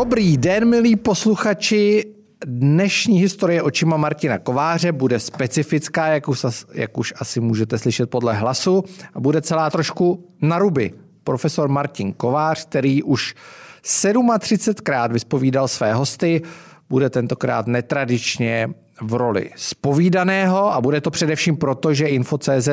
Dobrý den, milí posluchači. Dnešní historie očima Martina Kováře bude specifická, jak už, jak už asi můžete slyšet podle hlasu, a bude celá trošku na ruby. Profesor Martin Kovář, který už 37krát vyspovídal své hosty, bude tentokrát netradičně v roli spovídaného a bude to především proto, že Info.cz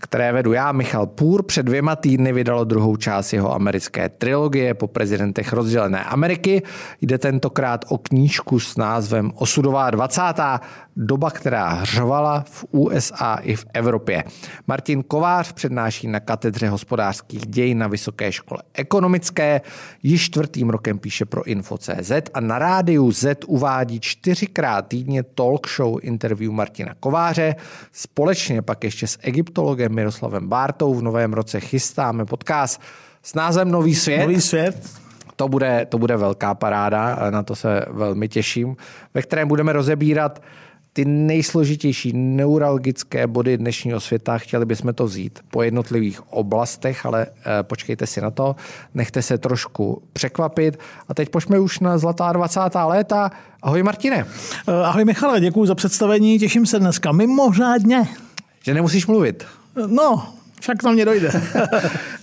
které vedu já, Michal Půr, před dvěma týdny vydalo druhou část jeho americké trilogie po prezidentech rozdělené Ameriky. Jde tentokrát o knížku s názvem Osudová 20. doba, která hřovala v USA i v Evropě. Martin Kovář přednáší na katedře hospodářských dějin na Vysoké škole ekonomické, již čtvrtým rokem píše pro Info.cz a na rádiu Z uvádí čtyřikrát týdně talk show interview Martina Kováře, společně pak ještě s egyptologem Miroslavem Bártou. V novém roce chystáme podcast s názvem Nový svět. Nový svět. To bude, to bude velká paráda, na to se velmi těším, ve kterém budeme rozebírat ty nejsložitější neuralgické body dnešního světa. Chtěli bychom to vzít po jednotlivých oblastech, ale eh, počkejte si na to, nechte se trošku překvapit. A teď pojďme už na zlatá 20. léta. Ahoj Martine. Eh, ahoj Michale, děkuji za představení, těším se dneska mimořádně. Že nemusíš mluvit. No, však na mě dojde.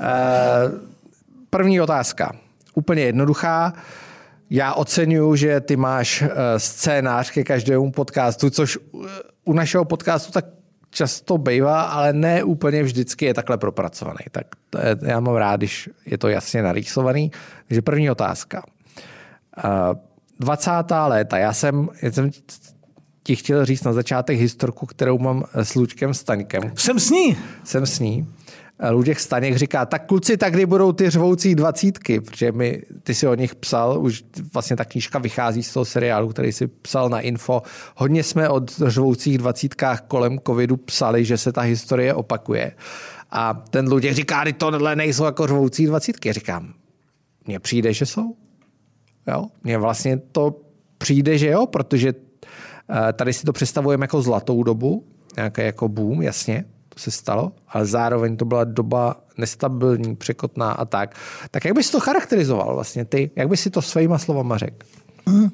Eh, první otázka. Úplně jednoduchá. Já oceňuji, že ty máš eh, scénář ke každému podcastu, což eh, u našeho podcastu tak často bývá, ale ne úplně vždycky je takhle propracovaný. Tak já mám rád, když je to jasně narýsovaný. Takže první otázka. 20. léta. Já jsem, já jsem ti chtěl říct na začátek historku, kterou mám s Luďkem Staňkem. Jsem s ní. Jsem s ní. Luděk Staněk říká, tak kluci, tak kdy budou ty řvoucí dvacítky, protože mi, ty si o nich psal, už vlastně ta knížka vychází z toho seriálu, který si psal na info. Hodně jsme o řvoucích dvacítkách kolem covidu psali, že se ta historie opakuje. A ten Luděk říká, že tohle nejsou jako řvoucí dvacítky. Říkám, mně přijde, že jsou. Jo? Mně vlastně to přijde, že jo, protože Eh, tady si to představujeme jako zlatou dobu, nějaký jako boom, jasně, to se stalo, ale zároveň to byla doba nestabilní, překotná a tak. Tak jak bys to charakterizoval vlastně ty? Jak bys si to svýma slovama řekl? Mm.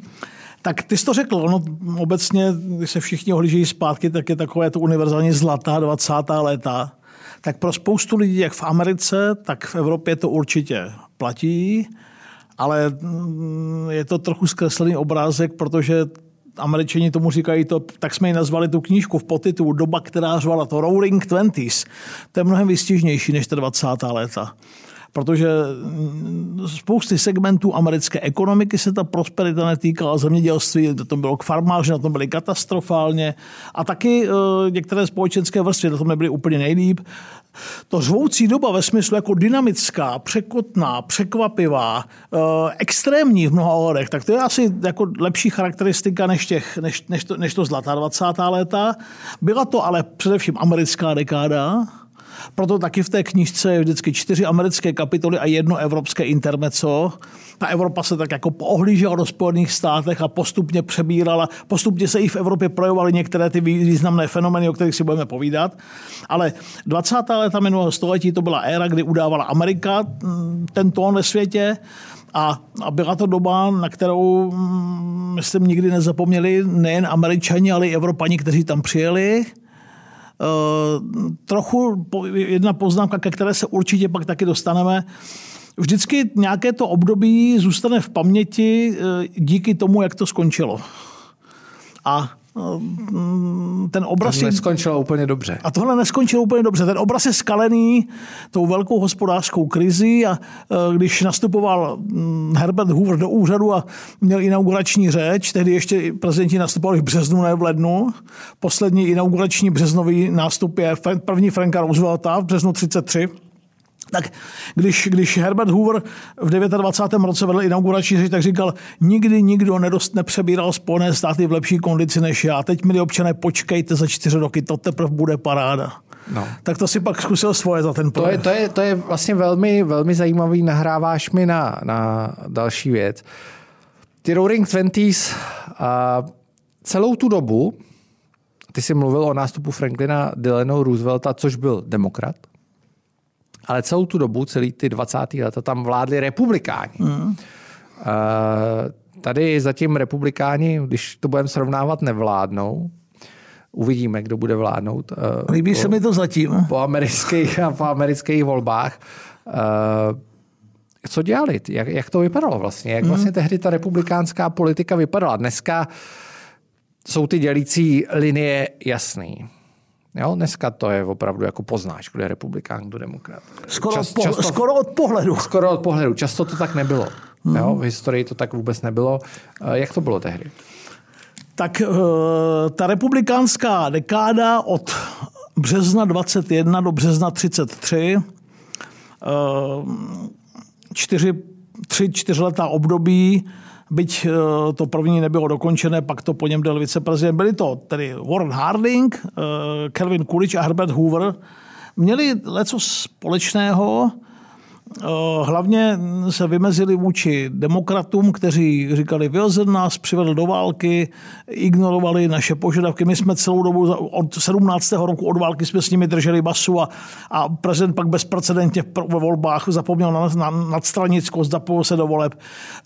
Tak ty jsi to řekl, ono obecně, když se všichni ohlížejí zpátky, tak je takové to univerzální zlatá 20. léta. Tak pro spoustu lidí, jak v Americe, tak v Evropě to určitě platí, ale mm, je to trochu zkreslený obrázek, protože američani tomu říkají to, tak jsme ji nazvali tu knížku v podtitulu Doba, která řvala to Roaring Twenties. To je mnohem vystižnější než ta 20. léta protože mm, spousty segmentů americké ekonomiky se ta prosperita netýkala zemědělství, to bylo k farmáři, na tom byli katastrofálně a taky uh, některé společenské vrstvy na tom nebyly úplně nejlíp. To řvoucí doba ve smyslu jako dynamická, překotná, překvapivá, uh, extrémní v mnoha ohledech, tak to je asi jako lepší charakteristika než, těch, než, než, to, než to zlatá 20. léta. Byla to ale především americká dekáda, proto taky v té knižce je vždycky čtyři americké kapitoly a jedno evropské intermeco. Ta Evropa se tak jako poohlížela do Spojených státech a postupně přebírala, postupně se i v Evropě projevovaly některé ty významné fenomény, o kterých si budeme povídat. Ale 20. léta minulého století to byla éra, kdy udávala Amerika mm, ten tón ve světě. A, a byla to doba, na kterou, mm, myslím, nikdy nezapomněli nejen američani, ale i Evropani, kteří tam přijeli. Eh, trochu jedna poznámka, ke které se určitě pak taky dostaneme. Vždycky nějaké to období zůstane v paměti eh, díky tomu, jak to skončilo. A ten obraz... To neskončilo úplně dobře. A tohle neskončilo úplně dobře. Ten obraz je skalený tou velkou hospodářskou krizi a e, když nastupoval mm, Herbert Hoover do úřadu a měl inaugurační řeč, tehdy ještě prezidenti nastupovali v březnu, ne v lednu. Poslední inaugurační březnový nástup je první Franka Roosevelta v březnu 33 tak když, když Herbert Hoover v 29. roce vedl inaugurační řeč, tak říkal, nikdy nikdo nedost nepřebíral Spojené státy v lepší kondici než já. Teď, milí občané, počkejte za čtyři roky, to teprve bude paráda. No. Tak to si pak zkusil svoje za ten to je, to, je, to je vlastně velmi, velmi zajímavý, nahráváš mi na, na další věc. Ty Roaring Twenties a celou tu dobu, ty jsi mluvil o nástupu Franklina Delano Roosevelta, což byl demokrat, ale celou tu dobu, celý ty 20. leta tam vládli republikáni. Mm. Tady zatím republikáni, když to budeme srovnávat, nevládnou. Uvidíme, kdo bude vládnout. Líbí po, se mi to zatím. Po amerických, po amerických volbách. Co dělali? Jak, jak to vypadalo vlastně? Jak vlastně tehdy ta republikánská politika vypadala? Dneska jsou ty dělící linie jasný. Jo, dneska to je opravdu jako poznáš, kdo je republikán, kdo demokrat. Skoro, Čas, od, často, skoro od pohledu. Skoro od pohledu. Často to tak nebylo. Hmm. Jo, v historii to tak vůbec nebylo. Eh, jak to bylo tehdy? Tak eh, ta republikánská dekáda od března 21 do března 33 eh, čtyři, tři, čtyřletá období byť eh, to první nebylo dokončené, pak to po něm byl viceprezident. Byli to tedy Warren Harding, Kelvin Coolidge a Herbert Hoover. Měli leco společného, Eh, hlavně se vymezili vůči demokratům, kteří říkali, Wilson nás přivedl do války, ignorovali naše požadavky. My jsme celou dobu od 17. roku od války jsme s nimi drželi basu a, a prezident pak bezprecedentně ve volbách zapomněl na, na nadstranickost, zapojil se do voleb.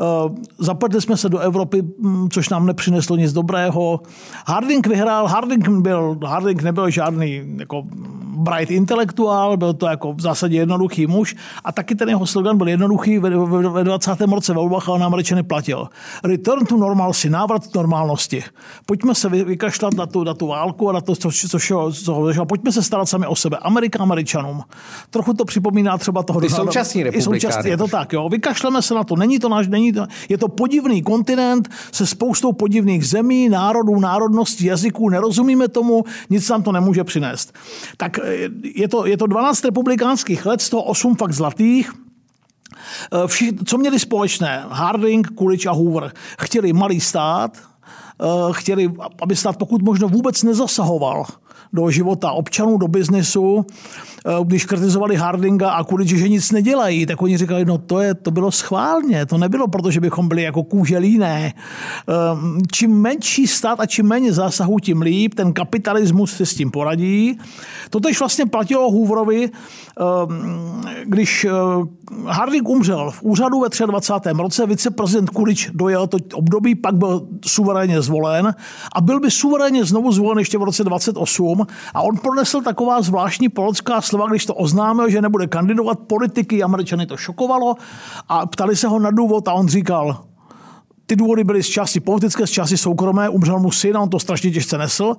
Uh, zapletli jsme se do Evropy, hm, což nám nepřineslo nic dobrého. Harding vyhrál, Harding, byl, Harding nebyl žádný jako bright intelektuál, byl to jako v zásadě jednoduchý muž a taky ten jeho slogan byl jednoduchý ve, ve, ve 20. roce volbách a on Američany platil. Return to normalcy, návrat k normálnosti. Pojďme se vykašlat na tu, na tu válku a na to, co, co, co, co pojďme se starat sami o sebe. Amerika Američanům. Trochu to připomíná třeba toho... Ty současní republikány. Je to tak, jo. Vykašleme se na to. Není to náš, není to, je to podivný kontinent se spoustou podivných zemí, národů, národností, jazyků. Nerozumíme tomu, nic nám to nemůže přinést. Tak je to, je to 12 republikánských let, z toho 8 fakt zlatých. Eh, Vši, co měli společné? Harding, Coolidge a Hoover. Chtěli malý stát, eh, chtěli, aby stát pokud možno vůbec nezasahoval do života občanů, do biznesu. Eh, když kritizovali Hardinga a kvůli, že nic nedělají, tak oni říkali, no to, je, to bylo schválně, to nebylo proto, že bychom byli jako kůželíné. Eh, čím menší stát a čím méně zásahů, tím líp, ten kapitalismus si s tím poradí. To tež vlastně platilo Hooverovi, eh, když Harding umřel v úřadu ve 23. roce, viceprezident Kulič dojel to období, pak byl suverénně zvolen a byl by suverénně znovu zvolen ještě v roce 28 a on pronesl taková zvláštní politická slova, když to oznámil, že nebude kandidovat. Politiky Američany to šokovalo a ptali se ho na důvod a on říkal, ty důvody byly z části politické, z části soukromé, umřel mu syn a on to strašně těžce nesl.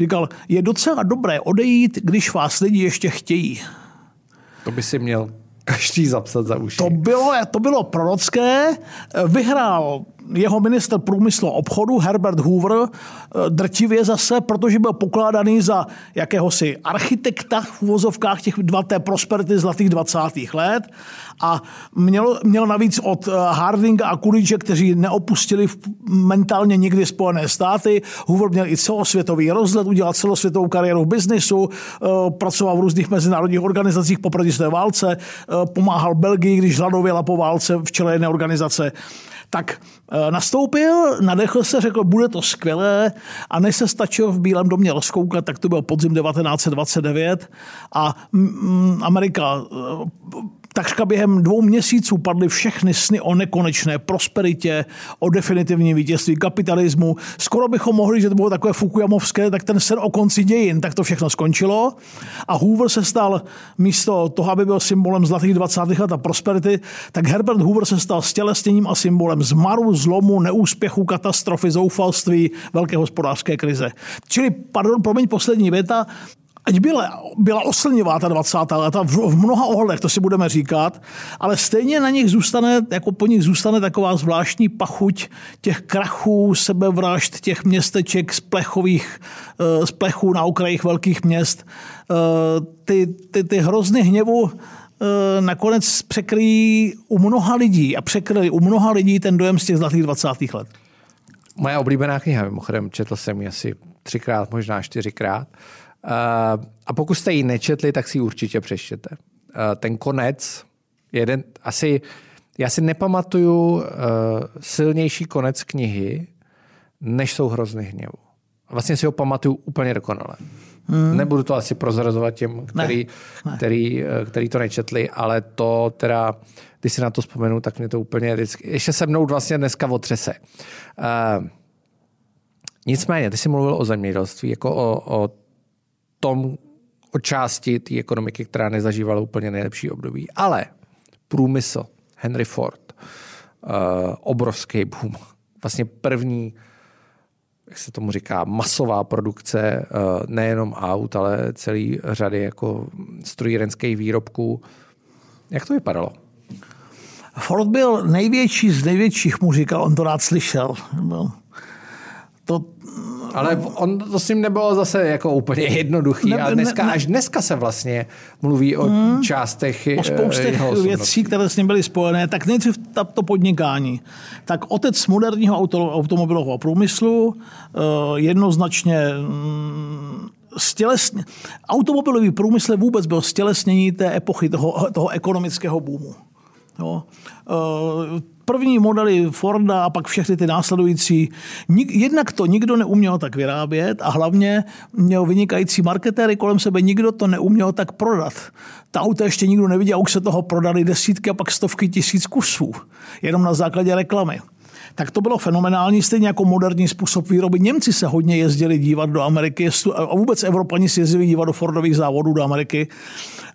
Říkal, je docela dobré odejít, když vás lidi ještě chtějí. To by si měl každý zapsat za uši. To bylo, to bylo prorocké. Vyhrál jeho minister průmyslu a obchodu Herbert Hoover eh, drtivě zase, protože byl pokládaný za jakéhosi architekta v uvozovkách těch té prosperity zlatých 20. let a měl, měl navíc od eh, Hardinga a Coolidge, kteří neopustili mentálně nikdy Spojené státy. Hoover měl i celosvětový rozhled, udělal celosvětovou kariéru v biznisu, eh, pracoval v různých mezinárodních organizacích po první válce, pomáhal Belgii, když hladověla po válce v čele jedné organizace tak eh, nastoupil, nadechl se, řekl, bude to skvělé. A než se stačil v Bílém domě rozkoukat, tak to byl podzim 1929 a Amerika eh, Takřka během dvou měsíců padly všechny sny o nekonečné prosperitě, o definitivním vítězství kapitalismu. Skoro bychom mohli, že to bylo takové Fukuyamovské, tak ten sen o konci dějin, tak to všechno skončilo. A Hoover se stal místo toho, aby byl symbolem zlatých 20. let a prosperity, tak Herbert Hoover se stal stělesněním a symbolem zmaru, zlomu, neúspěchu, katastrofy, zoufalství, velké hospodářské krize. Čili, pardon, promiň, poslední věta, ať byla, byla oslnivá ta 20. léta v, v mnoha ohledech, to si budeme říkat, ale stejně na nich zůstane, jako po nich zůstane taková zvláštní pachuť těch krachů, sebevražd, těch městeček z plechových, eh, z plechů na okrajích velkých měst. Eh, ty, ty, ty hrozny hněvu eh, nakonec překryjí u mnoha lidí a překryli u mnoha lidí ten dojem z těch zlatých 20. let. Moje oblíbená kniha, mimochodem, četl jsem ji asi třikrát, možná čtyřikrát. Eh, a pokud jste ji nečetli, tak si ji určitě přečtěte. Eh, ten konec, jeden, asi, já si nepamatuju eh, silnější konec knihy, než jsou hrozny hněvu. Vlastně si ho pamatuju úplně dokonale. Hmm. Nebudu to asi prozrazovat těm, který, ne, ne. Který, eh, který to nečetli, ale to teda, když si na to vzpomenu, tak mě to úplně vždycky, ještě se mnou vlastně dneska otřese. Uh, nicméně, ty jsi mluvil o zemědělství, jako o, o tom, o části té ekonomiky, která nezažívala úplně nejlepší období. Ale průmysl, Henry Ford, uh, obrovský boom. Vlastně první jak se tomu říká, masová produkce eh, nejenom aut, ale celý řady jako strojírenských výrobků. Jak to vypadalo? Ford byl největší z největších, mu říkal, on to rád slyšel. To, ale on to s ním nebylo zase jako úplně jednoduchý ne, a dneska, ne, až dneska se vlastně mluví o hmm, částech O spoustě věcí, které s ním byly spojené, tak nejdřív to podnikání. Tak otec moderního auto, automobilového průmyslu eh, jednoznačně mm, stělesně, automobilový průmysl vůbec byl stělesnění té epochy, toho, toho ekonomického boomu. Jo. První modely Forda a pak všechny ty následující. Jednak to nikdo neuměl tak vyrábět a hlavně měl vynikající marketéry kolem sebe, nikdo to neuměl tak prodat. Ta auta ještě nikdo neviděl, už se toho prodali desítky a pak stovky tisíc kusů, jenom na základě reklamy tak to bylo fenomenální, stejně jako moderní způsob výroby. Němci se hodně jezdili dívat do Ameriky a vůbec Evropani se jezdili dívat do Fordových závodů do Ameriky.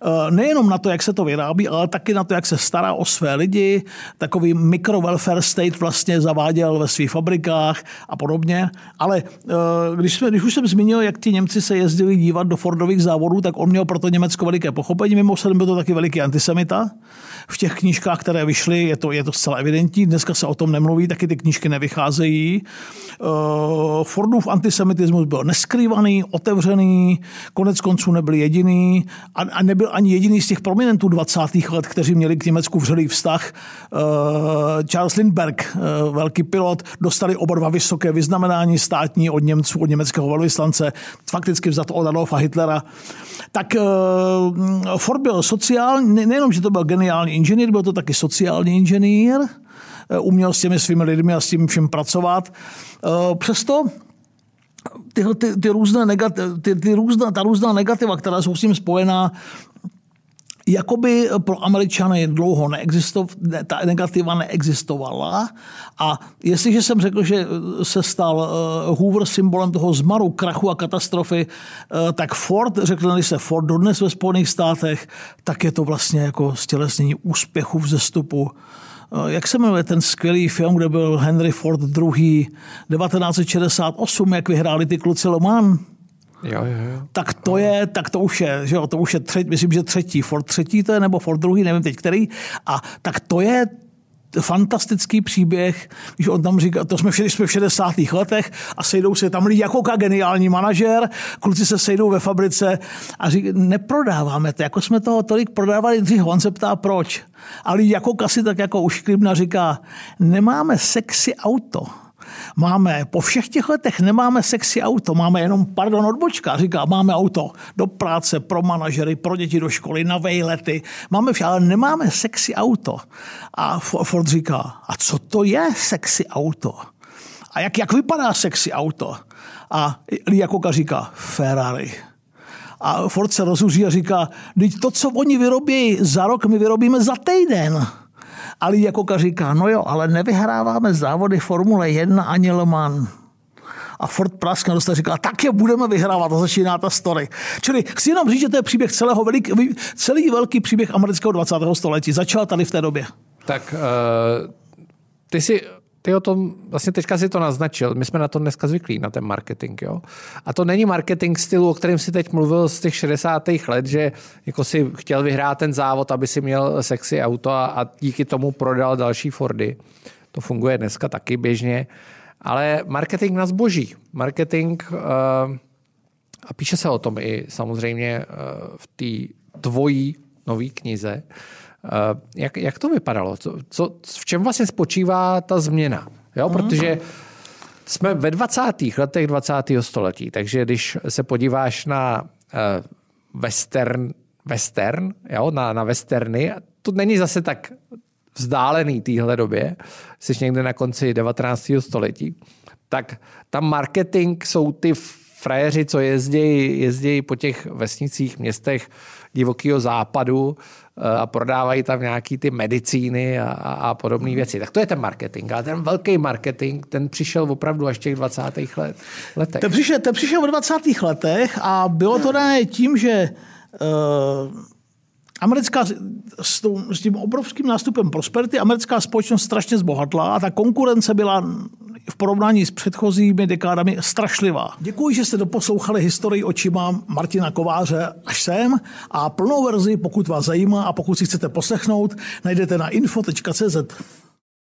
Eh, nejenom na to, jak se to vyrábí, ale taky na to, jak se stará o své lidi. Takový micro welfare state vlastně zaváděl ve svých fabrikách a podobně. Ale eh, když, jsme, když už jsem zmínil, jak ti Němci se jezdili dívat do Fordových závodů, tak on měl proto Německo veliké pochopení. Mimochodem byl to taky veliký antisemita. V těch knížkách, které vyšly, je to, je to zcela evidentní. Dneska se o tom nemluví, taky ty knížky nevycházejí. Eh, Fordův antisemitismus byl neskrývaný, otevřený, konec konců nebyl jediný a, a nebyl ani jediný z těch prominentů 20. let, kteří měli k Německu vřelý vztah. Eh, Charles Lindbergh, eh, velký pilot, dostali oba dva vysoké vyznamenání státní od Němců, od německého velvyslance, fakticky vzato od Adolfa Hitlera. Tak Ford byl sociální, nejenom, že to byl geniální inženýr, byl to taky sociální inženýr, uměl s těmi svými lidmi a s tím vším pracovat. Přesto tyhle, ty, ty, různé negativ, ty, ty různá, ta různá negativa, která jsou s tím spojená, jakoby pro Američany dlouho neexistovala, ta negativa neexistovala. A jestliže jsem řekl, že se stal eh, Hoover symbolem toho zmaru, krachu a katastrofy, eh, tak Ford, řekl se Ford dodnes ve Spojených státech, tak je to vlastně jako stělesnění úspěchu v zestupu Eh, jak se jmenuje ten skvělý film, kde byl Henry Ford II. 1968, jak vyhráli ty kluci Le Mans? Jo, jo, jo. Tak to je, tak to už je, že jo, to už je třetí, myslím, že třetí, Ford třetí to je, nebo Ford druhý, nevím teď který. A tak to je fantastický příběh, když on tam říká, to jsme, jsme v 60. letech a sejdou se tam lidi jako geniální manažer, kluci se sejdou ve fabrice a říkají, neprodáváme to, jako jsme toho tolik prodávali dřív, on se ptá proč. Ale jako kasi tak jako už Klibna říká, nemáme sexy auto. Máme, po všech těch letech nemáme sexy auto, máme jenom, pardon, odbočka, říká, máme auto do práce, pro manažery, pro děti do školy, na vejlety, máme vše, ale nemáme sexy auto. A Ford říká, a co to je sexy auto? A jak, jak vypadá sexy auto? A Liakoka říká, Ferrari. A Ford se rozuří a říká, teď to, co oni vyrobí za rok, my vyrobíme za týden. Ale Jakoka říká, no jo, ale nevyhráváme závody Formule 1 ani Le Mans. A Ford praskne dostane říká, tak je budeme vyhrávat a začíná ta story. Čili chci jenom říct, že to je příběh celého velik, celý velký příběh amerického 20. století. Začal tady v té době. Tak uh, ty si ty o tom, vlastně teďka si to naznačil, my jsme na to dneska zvyklí, na ten marketing. Jo? A to není marketing stylu, o kterém si teď mluvil z těch 60. let, že jako si chtěl vyhrát ten závod, aby si měl sexy auto a, a díky tomu prodal další Fordy. To funguje dneska taky běžně. Ale marketing na zboží. Marketing, uh, a píše se o tom i samozřejmě uh, v té dvojí nové knize, Eh, jak, jak to vypadalo? Co, co, v čem vlastně spočívá ta změna? Jo, mm. protože jsme ve 20. letech 20. století, takže když se podíváš na uh, western, western jo, na, na westerny, to není zase tak vzdálený téhle době, jsi někde na konci 19. století, tak tam marketing jsou ty frajeři, co jezdí, jezdí po těch vesnicích, městech divokého západu eh, a prodávají tam nějaký ty medicíny a, a podobné věci. Tak to je ten marketing. Ale ten velký marketing, ten přišel opravdu až těch 20. Let, letech. Ten přišel, ten přišel v 20. letech a bylo to dané tím, že uh, americká, s, s tím obrovským nástupem prosperity, americká společnost strašně zbohatla a ta konkurence byla v porovnání s předchozími dekádami strašlivá. Děkuji, že jste doposlouchali historii očima Martina Kováře až sem a plnou verzi, pokud vás zajímá a pokud si chcete poslechnout, najdete na info.cz.